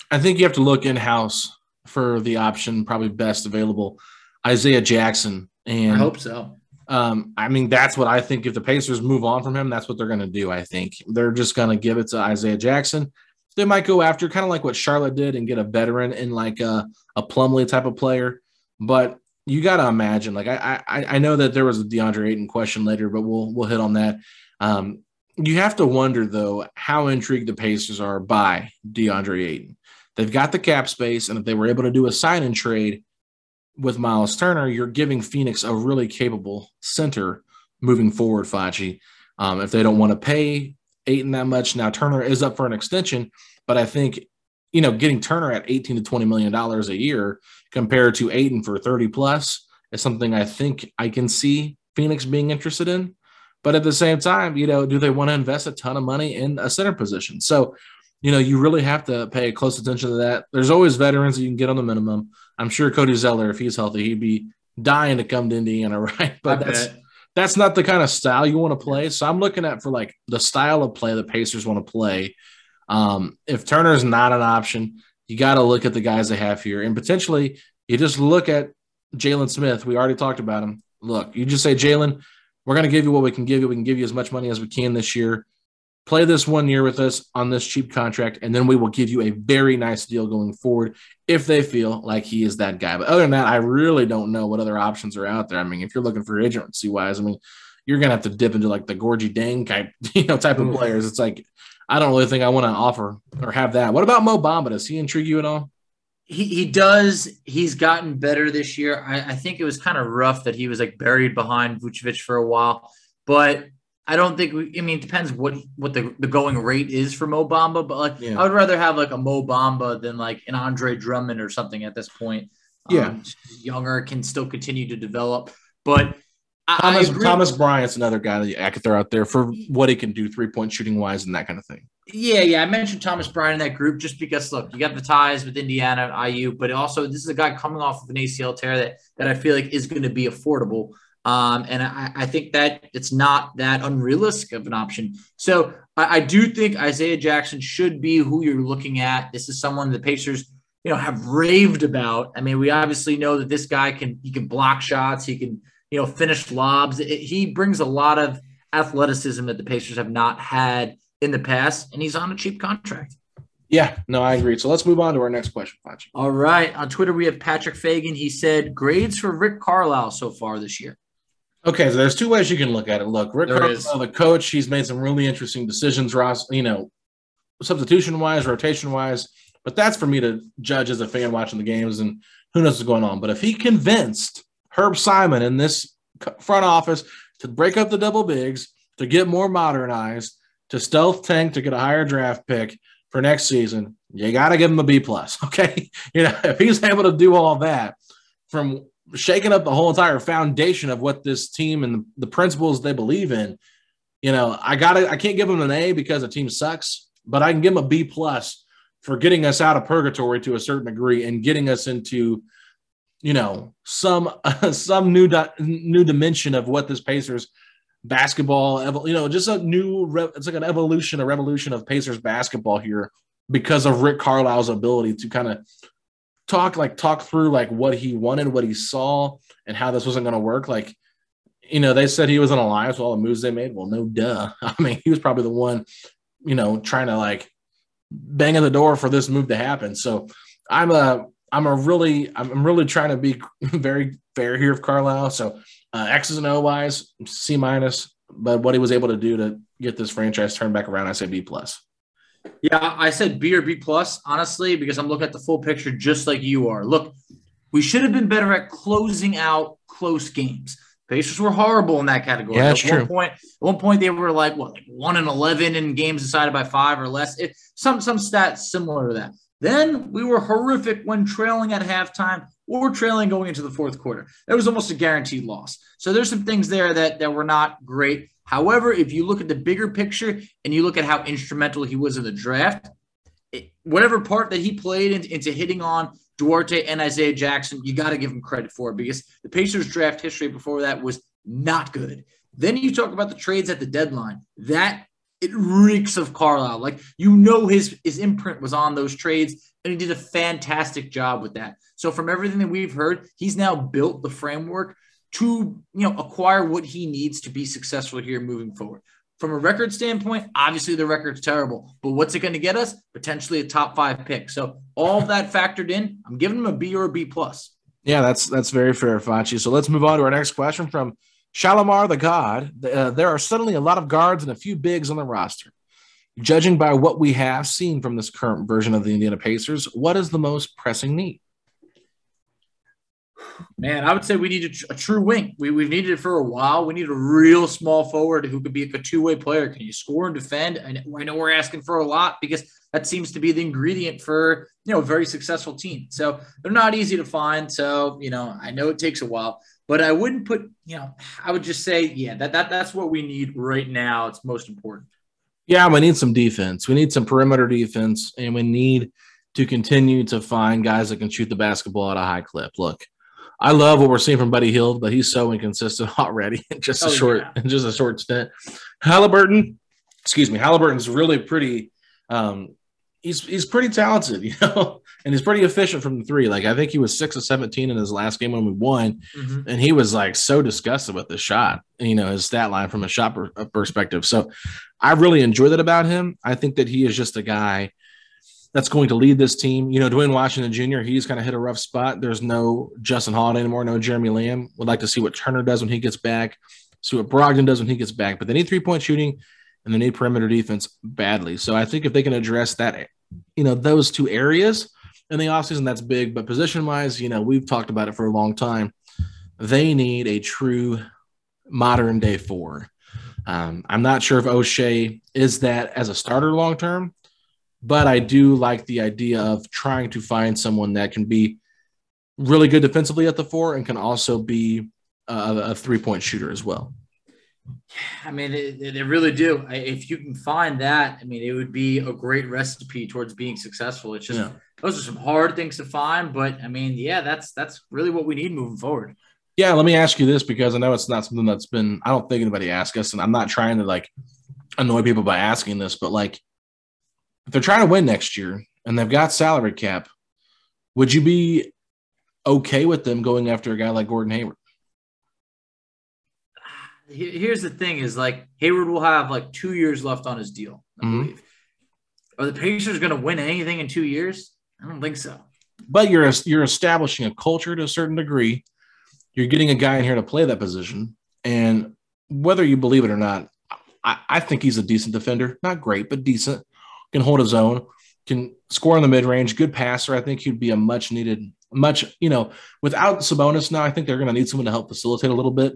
I think you have to look in house for the option probably best available. Isaiah Jackson. And I hope so. Um, I mean, that's what I think. If the Pacers move on from him, that's what they're going to do. I think they're just going to give it to Isaiah Jackson. They might go after kind of like what Charlotte did and get a veteran in like a, a Plumlee type of player. But you got to imagine, like I, I I know that there was a DeAndre Ayton question later, but we'll we'll hit on that. Um, you have to wonder though how intrigued the Pacers are by DeAndre Ayton. They've got the cap space, and if they were able to do a sign and trade, with Miles Turner, you're giving Phoenix a really capable center moving forward, Facci. Um, if they don't want to pay Ayton that much, now Turner is up for an extension, but I think, you know, getting Turner at 18 to 20 million dollars a year compared to Ayton for 30 plus is something I think I can see Phoenix being interested in. But at the same time, you know, do they want to invest a ton of money in a center position? So, you know, you really have to pay close attention to that. There's always veterans that you can get on the minimum. I'm sure Cody Zeller, if he's healthy, he'd be dying to come to Indiana, right? But I that's bet. that's not the kind of style you want to play. So I'm looking at for like the style of play the Pacers want to play. Um, if Turner's not an option, you got to look at the guys they have here, and potentially you just look at Jalen Smith. We already talked about him. Look, you just say Jalen, we're going to give you what we can give you. We can give you as much money as we can this year play this one year with us on this cheap contract, and then we will give you a very nice deal going forward if they feel like he is that guy. But other than that, I really don't know what other options are out there. I mean, if you're looking for agency wise, I mean, you're gonna have to dip into like the Gorgui Dieng type, you know, type of mm-hmm. players. It's like I don't really think I want to offer or have that. What about Mo Bamba? Does he intrigue you at all? He, he does. He's gotten better this year. I, I think it was kind of rough that he was like buried behind Vucevic for a while, but I don't think we. I mean, it depends what what the, the going rate is for Mo Bamba, but like yeah. I would rather have like a Mo Bamba than like an Andre Drummond or something at this point. Yeah, um, younger can still continue to develop, but Thomas Thomas Bryant's another guy that I could throw out there for what he can do three point shooting wise and that kind of thing. Yeah, yeah. I mentioned Thomas Bryant in that group just because look, you got the ties with Indiana and IU, but also this is a guy coming off of an ACL tear that that I feel like is going to be affordable. Um, and I, I, think that it's not that unrealistic of an option. So I, I, do think Isaiah Jackson should be who you're looking at. This is someone the Pacers, you know, have raved about. I mean, we obviously know that this guy can he can block shots, he can you know finish lobs. It, he brings a lot of athleticism that the Pacers have not had in the past, and he's on a cheap contract. Yeah, no, I agree. So let's move on to our next question, Patrick. All right. On Twitter, we have Patrick Fagan. He said grades for Rick Carlisle so far this year. Okay, so there's two ways you can look at it. Look, Rick Carlisle, the coach, he's made some really interesting decisions, Ross, you know, substitution wise, rotation wise. But that's for me to judge as a fan watching the games and who knows what's going on. But if he convinced Herb Simon in this front office to break up the double bigs, to get more modernized, to stealth tank, to get a higher draft pick for next season, you got to give him a B plus. Okay. You know, if he's able to do all that from shaking up the whole entire foundation of what this team and the principles they believe in, you know, I gotta I can't give them an A because the team sucks, but I can give them a B plus for getting us out of purgatory to a certain degree and getting us into, you know, some some new di- new dimension of what this Pacers basketball, you know, just a new it's like an evolution, a revolution of Pacers basketball here because of Rick Carlisle's ability to kind of talk like talk through like what he wanted, what he saw, and how this wasn't going to work. Like, you know, they said he was an alliance with all the moves they made. Well, no, duh. I mean, he was probably the one, you know, trying to like bang on the door for this move to happen. So I'm a I'm a really I'm really trying to be very fair here of Carlisle. So uh, X's and O wise, C minus, but what he was able to do to get this franchise turned back around, I say B plus. Yeah, I said B or B plus, honestly, because I'm looking at the full picture just like you are. Look, we should have been better at closing out close games. Pacers were horrible in that category. Yeah, at that's one true. point, at one point they were like what, like one and eleven in games decided by five or less. It, some some stats similar to that. Then we were horrific when trailing at halftime or trailing going into the fourth quarter. That was almost a guaranteed loss. So there's some things there that that were not great. However, if you look at the bigger picture and you look at how instrumental he was in the draft, it, whatever part that he played in, into hitting on Duarte and Isaiah Jackson, you got to give him credit for it because the Pacers draft history before that was not good. Then you talk about the trades at the deadline. That it reeks of Carlisle. Like you know his his imprint was on those trades, and he did a fantastic job with that. So from everything that we've heard, he's now built the framework to you know acquire what he needs to be successful here moving forward. From a record standpoint, obviously the record's terrible, but what's it going to get us? Potentially a top five pick. So all that factored in, I'm giving him a B or a B plus. Yeah, that's that's very fair, Facci. So let's move on to our next question from Shalimar the God. Uh, there are suddenly a lot of guards and a few bigs on the roster. Judging by what we have seen from this current version of the Indiana Pacers, what is the most pressing need? Man, I would say we need a, tr- a true wing. We, we've needed it for a while. We need a real small forward who could be a two way player. Can you score and defend? I know, I know we're asking for a lot because that seems to be the ingredient for you know a very successful team. So they're not easy to find. So you know I know it takes a while, but I wouldn't put you know I would just say yeah that, that that's what we need right now. It's most important. Yeah, we need some defense. We need some perimeter defense, and we need to continue to find guys that can shoot the basketball at a high clip. Look, I love what we're seeing from Buddy Hield, but he's so inconsistent already in just a Oh, short, yeah. in just a short stint. Haliburton, excuse me, Haliburton's really pretty. Um, he's he's pretty talented, you know, and he's pretty efficient from the three. Like I think he was six of seventeen in his last game when we won, Mhm. and he was like so disgusted with the shot. You know, his stat line from a shot per- perspective. So I really enjoy that about him. I think that he is just a guy that's going to lead this team. You know, Duane Washington Jr., he's kind of hit a rough spot. There's no Justin Holiday anymore, no Jeremy Lamb. Would like to see what Turner does when he gets back, see what Brogdon does when he gets back. But they need three point shooting and they need perimeter defense badly. So I think if they can address that, you know, those two areas in the offseason, that's big. But position wise, you know, we've talked about it for a long time. They need a true modern day four. Um, I'm not sure if Oshae is that as a starter long term, but I do like the idea of trying to find someone that can be really good defensively at the four and can also be a, a three point shooter as well. I mean, they, they they really do. I- If you can find that, I mean, it would be a great recipe towards being successful. It's just Yeah. those are some hard things to find, but I mean, yeah, that's that's really what we need moving forward. Yeah, let me ask you this because I know it's not something that's been, I don't think anybody asked us, and I'm not trying to like annoy people by asking this, but like if they're trying to win next year and they've got salary cap, would you be okay with them going after a guy like Gordon Hayward? Here's the thing: is like Hayward will have like two years left on his deal. I Mhm. believe. Are the Pacers going to win anything in two years? I don't think so. but you're you're establishing a culture to a certain degree. You're getting a guy in here to play that position, And whether you believe it or not, I, I think he's a decent defender. Not great, but decent. Can hold his own, can score in the mid range, good passer. I think he'd be a much needed, much, you know, without Sabonis now, I think they're going to need someone to help facilitate a little bit.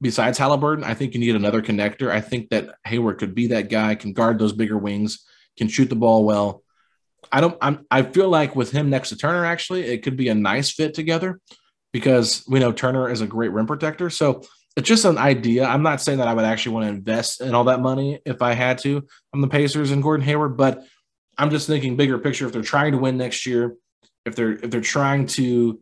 Besides Haliburton, I think you need another connector. I think that Hayward could be that guy, can guard those bigger wings, can shoot the ball well. I don't. I'm. I feel like with him next to Turner, actually, it could be a nice fit together because we know Turner is a great rim protector. So it's just an idea. I'm not saying that I would actually want to invest in all that money if I had to on the Pacers and Gordon Hayward, but I'm just thinking bigger picture. If they're trying to win next year, if they're if they're trying to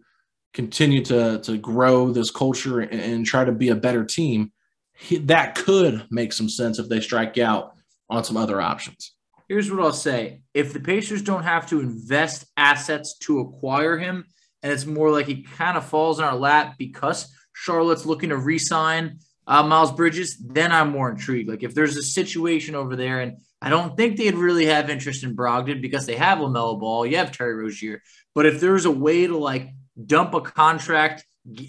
continue to to grow this culture and, and try to be a better team, he, that could make some sense if they strike out on some other options. Here's what I'll say: If the Pacers don't have to invest assets to acquire him, and it's more like he kind of falls in our lap because Charlotte's looking to re-sign uh, Miles Bridges, then I'm more intrigued. Like if there's a situation over there, and I don't think they'd really have interest in Brogdon because they have LaMelo Ball, you have Terry Rozier. But if there's a way to like dump a contract,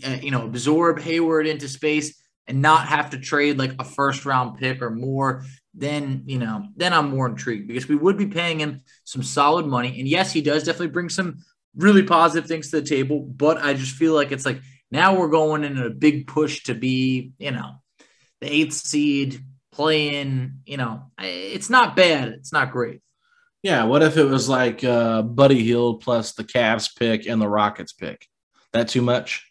uh, you know, absorb Hayward into space and not have to trade like a first round pick or more, then you know, then I'm more intrigued because we would be paying him some solid money. And yes, he does definitely bring some really positive things to the table, but I just feel like it's like now we're going in a big push to be, you know, the eighth seed playing, you know, it's not bad. It's not great. Yeah. What if it was like uh, Buddy Hield plus the Cavs pick and the Rockets pick? That too much?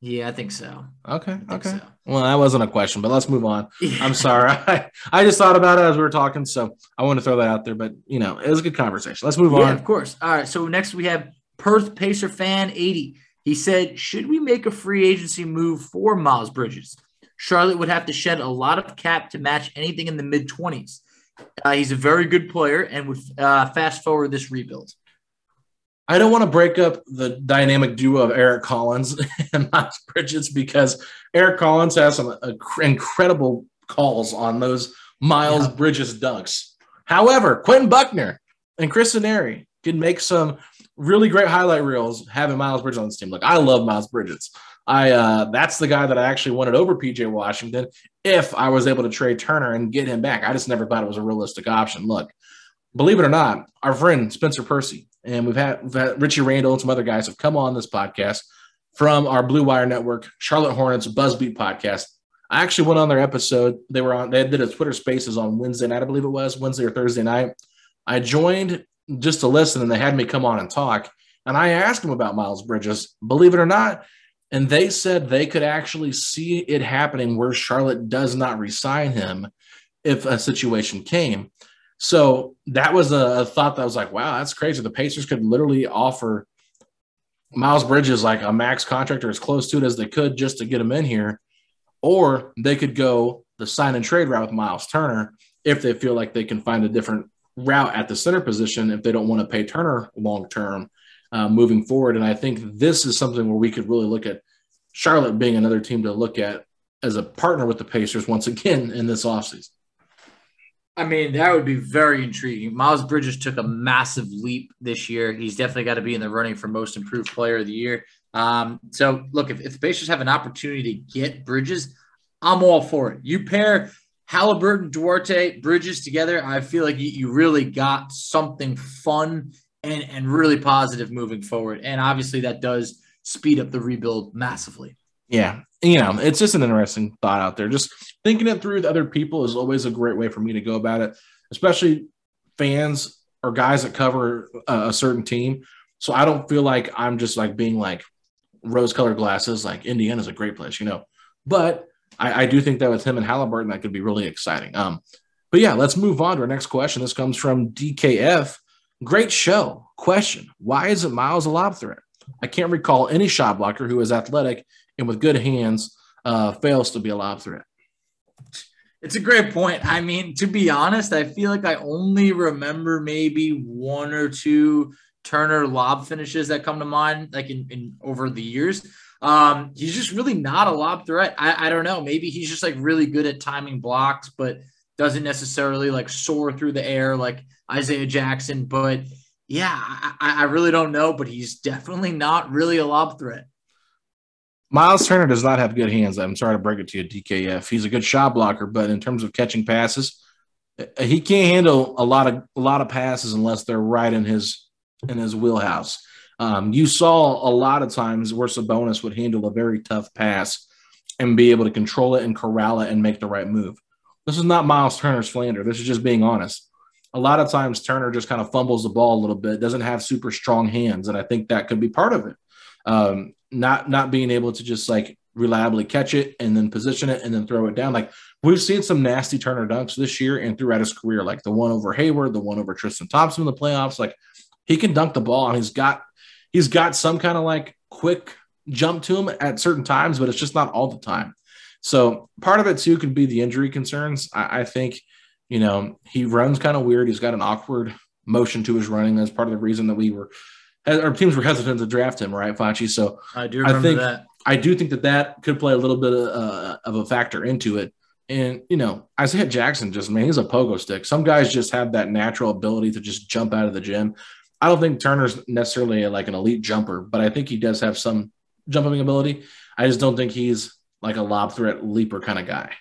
Yeah, I think so. Okay. Think okay. So. Well, that wasn't a question, but let's move on. Yeah. I'm sorry. I, I just thought about it as we were talking. So I want to throw that out there, but you know, it was a good conversation. Let's move yeah, on. Of course. All right. So next we have Perth Pacer fan 80. He said, Should we make a free agency move for Miles Bridges? Charlotte would have to shed a lot of cap to match anything in the mid 20s. Uh, he's a very good player and would uh, fast forward this rebuild. I don't want to break up the dynamic duo of Eric Collins and Miles Bridges because Eric Collins has some uh, incredible calls on those Miles yeah. Bridges dunks. However, Quentin Buckner and Chris Denari can make some really great highlight reels having Miles Bridges on this team. Look, I love Miles Bridges. I uh, that's the guy that I actually wanted over PJ Washington if I was able to trade Turner and get him back. I just never thought it was a realistic option. Look, believe it or not, our friend Spencer Percy and we've had, we've had Richie Randall and some other guys have come on this podcast from our Blue Wire Network, Charlotte Hornets Buzzbeat podcast. I actually went on their episode. They were on. They did a Twitter Spaces on Wednesday night, I believe it was Wednesday or Thursday night. I joined just to listen and they had me come on and talk. And I asked them about Miles Bridges, believe it or not. And they said they could actually see it happening where Charlotte does not resign him if a situation came. So that was a, thought that was like, wow, that's crazy. The Pacers could literally offer Miles Bridges like a max contract or as close to it as they could just to get him in here. Or they could go the sign and trade route with Miles Turner if they feel like they can find a different route at the center position if they don't want to pay Turner long term uh, moving forward. And I think this is something where we could really look at Charlotte being another team to look at as a partner with the Pacers once again in this offseason. I mean, that would be very intriguing. Miles Bridges took a massive leap this year. He's definitely got to be in the running for most improved player of the year. Um, so, look, if, if the Pacers have an opportunity to get Bridges, I'm all for it. You pair Haliburton, Duarte, Bridges together, I feel like you, you really got something fun and, and really positive moving forward. And obviously, that does speed up the rebuild massively. Yeah. You know, it's just an interesting thought out there. Just thinking it through with other people is always a great way for me to go about it, especially fans or guys that cover a, certain team. So I don't feel like I'm just like being like rose colored glasses, like Indiana's a great place, you know. But I, I, do think that with him and Haliburton, that could be really exciting. Um, but yeah, let's move on to our next question. This comes from DKF. Great show. Question Why isn't Miles a lob threat? I can't recall any shot blocker who is athletic and with good hands uh, fails to be a lob threat. It's a great point. I mean, to be honest, I feel like I only remember maybe one or two Turner lob finishes that come to mind, like in, in over the years. Um, he's just really not a lob threat. I, I don't know. Maybe he's just like really good at timing blocks, but doesn't necessarily like soar through the air like Isaiah Jackson. But yeah, I, I really don't know. But he's definitely not really a lob threat. Miles Turner does not have good hands. I'm sorry to break it to you, DKF. He's a good shot blocker, but in terms of catching passes, he can't handle a lot of a lot of passes unless they're right in his in his wheelhouse. Um, you saw a lot of times where Sabonis would handle a very tough pass and be able to control it and corral it and make the right move. This is not Miles Turner's flander. This is just being honest. A lot of times Turner just kind of fumbles the ball a little bit, doesn't have super strong hands, and I think that could be part of it. Um, not not being able to just like reliably catch it and then position it and then throw it down. Like we've seen some nasty Turner dunks this year and throughout his career, like the one over Hayward, the one over Tristan Thompson in the playoffs. Like he can dunk the ball and he's got he's got some kind of like quick jump to him at certain times, but it's just not all the time. So part of it too could be the injury concerns. I, I think, you know, he runs kind of weird. He's got an awkward motion to his running. That's part of the reason that we were our teams were hesitant to draft him, right, Facci? So I do remember I think, that. I do think that that could play a little bit of, uh, of a factor into it. And you know, Isaiah Jackson just man, he's a pogo stick. Some guys just have that natural ability to just jump out of the gym. I don't think Turner's necessarily like an elite jumper, but I think he does have some jumping ability. I just don't think he's like a lob threat leaper kind of guy.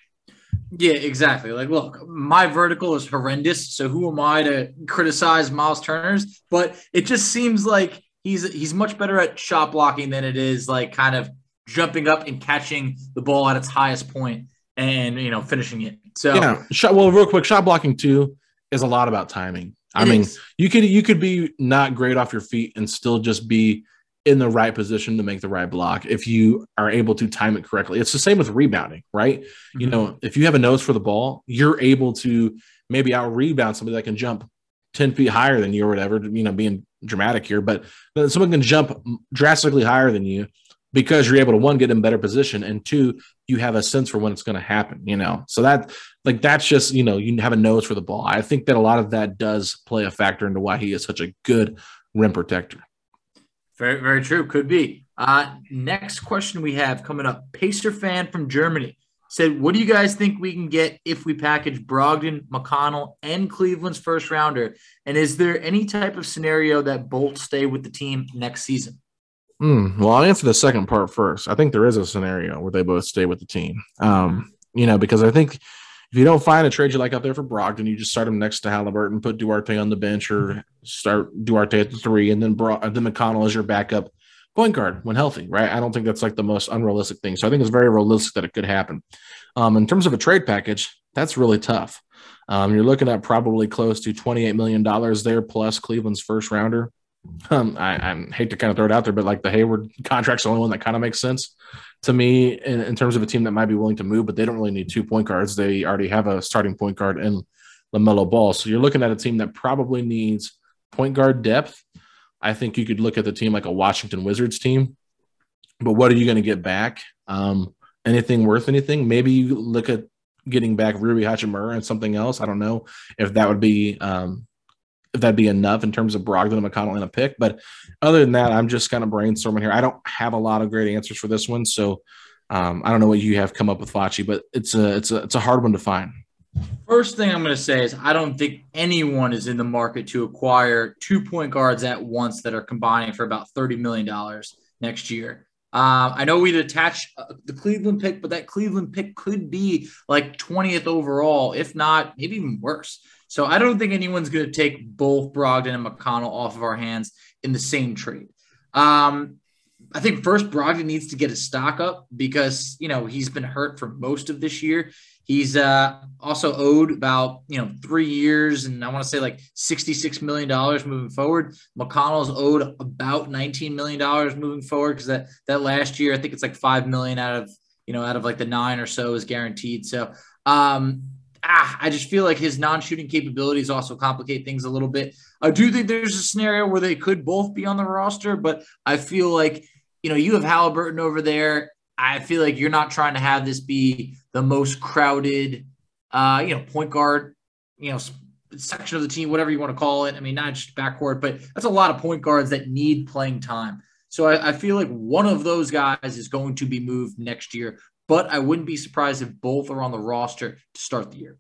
Yeah, exactly. Like, look, my vertical is horrendous. So who am I to criticize Miles Turner's? But it just seems like he's he's much better at shot blocking than it is like kind of jumping up and catching the ball at its highest point and you know finishing it. So yeah, shot, well, real quick, shot blocking too is a lot about timing. I mean, is. you could you could be not great off your feet and still just be in the right position to make the right block if you are able to time it correctly. It's the same with rebounding, right? Mm-hmm. You know, if you have a nose for the ball, you're able to maybe out rebound somebody that can jump 10 feet higher than you or whatever, you know, being dramatic here, but someone can jump drastically higher than you because you're able to one get in better position and two you have a sense for when it's going to happen you know? So that like that's just you know you have a nose for the ball. I think that a lot of that does play a factor into why he is such a good rim protector. Very very true. Could be. Uh next question we have coming up. Pacer fan from germany said what do you guys think we can get if we package brogdon mcconnell and cleveland's first rounder? And is there any type of scenario that bolt stay with the team next season Mm, well, I'll answer the second part first. I think there is a scenario where they both stay with the team. Um, you know, because I think if you don't find a trade you like out there for Brogdon, you just start him next to Haliburton, put Duarte on the bench, or start Duarte at the three, and then Bro- then McConnell as your backup point guard when healthy. Right? I don't think that's like the most unrealistic thing. So I think it's very realistic that it could happen. Um, in terms of a trade package, that's really tough. Um, you're looking at probably close to $28 million there plus Cleveland's first rounder. Um, I, I, hate to kind of throw it out there, but like the Hayward contract's the only one that kind of makes sense to me in, in, terms of a team that might be willing to move, but they don't really need two point guards. They already have a starting point guard in LaMelo Ball. So you're looking at a team that probably needs point guard depth. I think you could look at the team like a Washington Wizards team, but what are you going to get back? Um, anything worth anything? Maybe you look at getting back Rui Hachimura and something else. I don't know if that would be um, if that'd be enough in terms of Brogdon and McConnell in a pick. But other than that, I'm just kind of brainstorming here. I don't have a lot of great answers for this one, so um, I don't know what you have come up with, Facci, but it's a it's a it's a hard one to find. First thing I'm going to say is I don't think anyone is in the market to acquire two point guards at once that are combining for about $30 million next year. Uh, I know we'd attach uh, the Cleveland pick, but that Cleveland pick could be like 20th overall, if not maybe even worse. So I don't think anyone's going to take both Brogdon and McConnell off of our hands in the same trade. Um, I think first Brogdon needs to get his stock up because you know he's been hurt for most of this year. He's uh, also owed about you know three years and I want to say like sixty six million dollars moving forward. McConnell's owed about nineteen million dollars moving forward because that that last year I think it's like five million out of you know out of like the nine or so is guaranteed. So um, ah, I just feel like his non-shooting capabilities also complicate things a little bit. I do think there's a scenario where they could both be on the roster, but I feel like you know you have Haliburton over there. I feel like you're not trying to have this be the most crowded, uh, you know, point guard, you know, section of the team, whatever you want to call it. I mean, not just backcourt, but that's a lot of point guards that need playing time. So I, I, feel like one of those guys is going to be moved next year but I wouldn't be surprised if both are on the roster to start the year.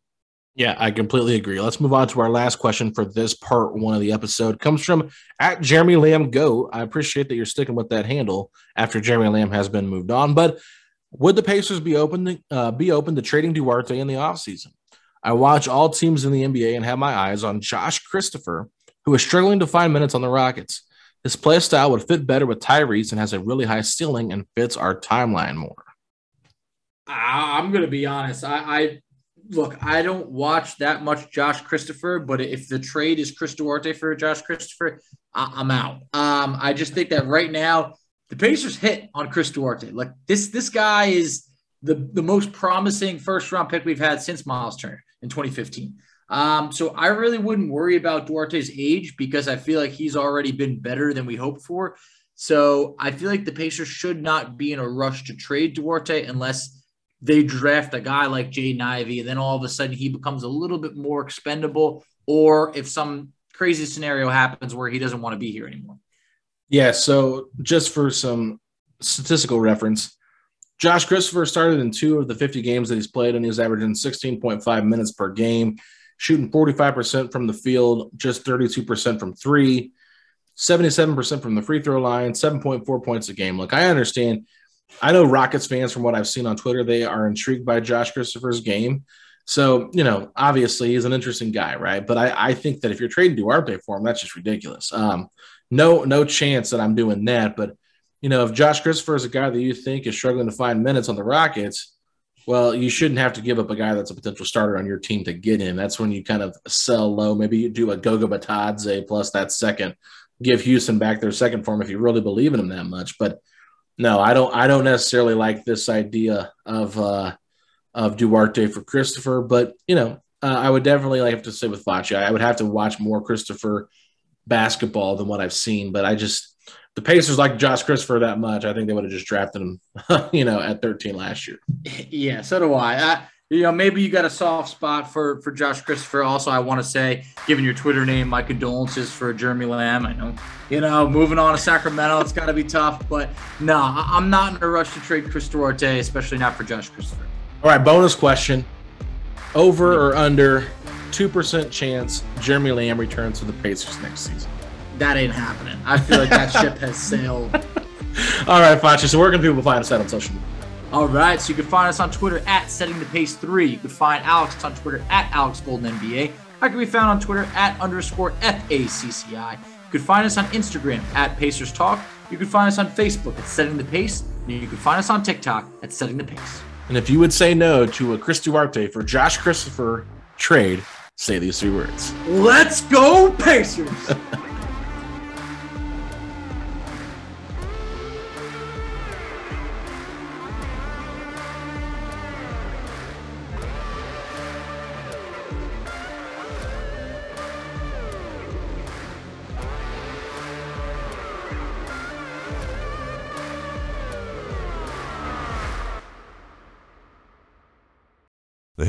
Yeah, I completely agree. Let's move on to our last question for this part one of the episode. Comes from at Jeremy Lamb Go. I appreciate that you're sticking with that handle after Jeremy Lamb has been moved on. But would the Pacers be open to, uh, be open to trading Duarte in the offseason? I watch all teams in the NBA and have my eyes on Josh Christopher, who is struggling to find minutes on the Rockets. His play style would fit better with Tyrese and has a really high ceiling and fits our timeline more. I'm going to be honest. I, I look, I don't watch that much Josh Christopher, but if the trade is Chris Duarte for Josh Christopher, I, am out. Um, I just think that right now the Pacers hit on Chris Duarte. Like this, this guy is the the most promising first round pick we've had since Miles Turner in 2015. Um, so I really wouldn't worry about Duarte's age because I feel like he's already been better than we hoped for. So I feel like the Pacers should not be in a rush to trade Duarte unless they draft a guy like Jaden Ivey, and then all of a sudden he becomes a little bit more expendable, or if some crazy scenario happens where he doesn't want to be here anymore. Yeah. So just for some statistical reference, Josh Christopher started in two of the 50 games that he's played, and he's averaging 16.5 minutes per game, shooting 45% from the field, just 32% from three, 77% from the free throw line, 7.4 points a game. Look, I understand I know Rockets fans, from what I've seen on Twitter, they are intrigued by Josh Christopher's game. So, you know, obviously he's an interesting guy, right? But I, I think that if you're trading Duarte for him, that's just ridiculous. Um, no, no chance that I'm doing that. But, you know, if Josh Christopher is a guy that you think is struggling to find minutes on the Rockets, well, you shouldn't have to give up a guy that's a potential starter on your team to get him. That's when you kind of sell low. Maybe you do a Goga Bitadze plus that second, give Houston back their second form if you really believe in him that much. But no, I don't. I don't necessarily like this idea of uh, of Duarte for Christopher, but you know, uh, I would definitely like have to say with Facci. I would have to watch more Christopher basketball than what I've seen, but I just the Pacers like Josh Christopher that much. I think they would have just drafted him, you know, at 13 last year. Yeah, so do I. I you know, maybe you got a soft spot for for Josh Christopher. Also, I want to say, given your Twitter name, my condolences for Jeremy Lamb. I know, you know, moving on to Sacramento, it's got to be tough. But no, I'm not in a rush to trade Chris Duarte, especially not for Josh Christopher. All right, bonus question: Over or under two percent chance Jeremy Lamb returns to the Pacers next season? That ain't happening. I feel like that ship has sailed. All right, Facci. So where can people find us at on social media? All right, so you can find us on Twitter at Setting the Pace 3. You can find Alex on Twitter at Alex Golden NBA. I can be found on Twitter at underscore FACCI. You can find us on Instagram at Pacers Talk. You can find us on Facebook at Setting the Pace. And you can find us on TikTok at Setting the Pace. And if you would say no to a Chris Duarte for Josh Christopher trade, say these three words. Let's go, Pacers!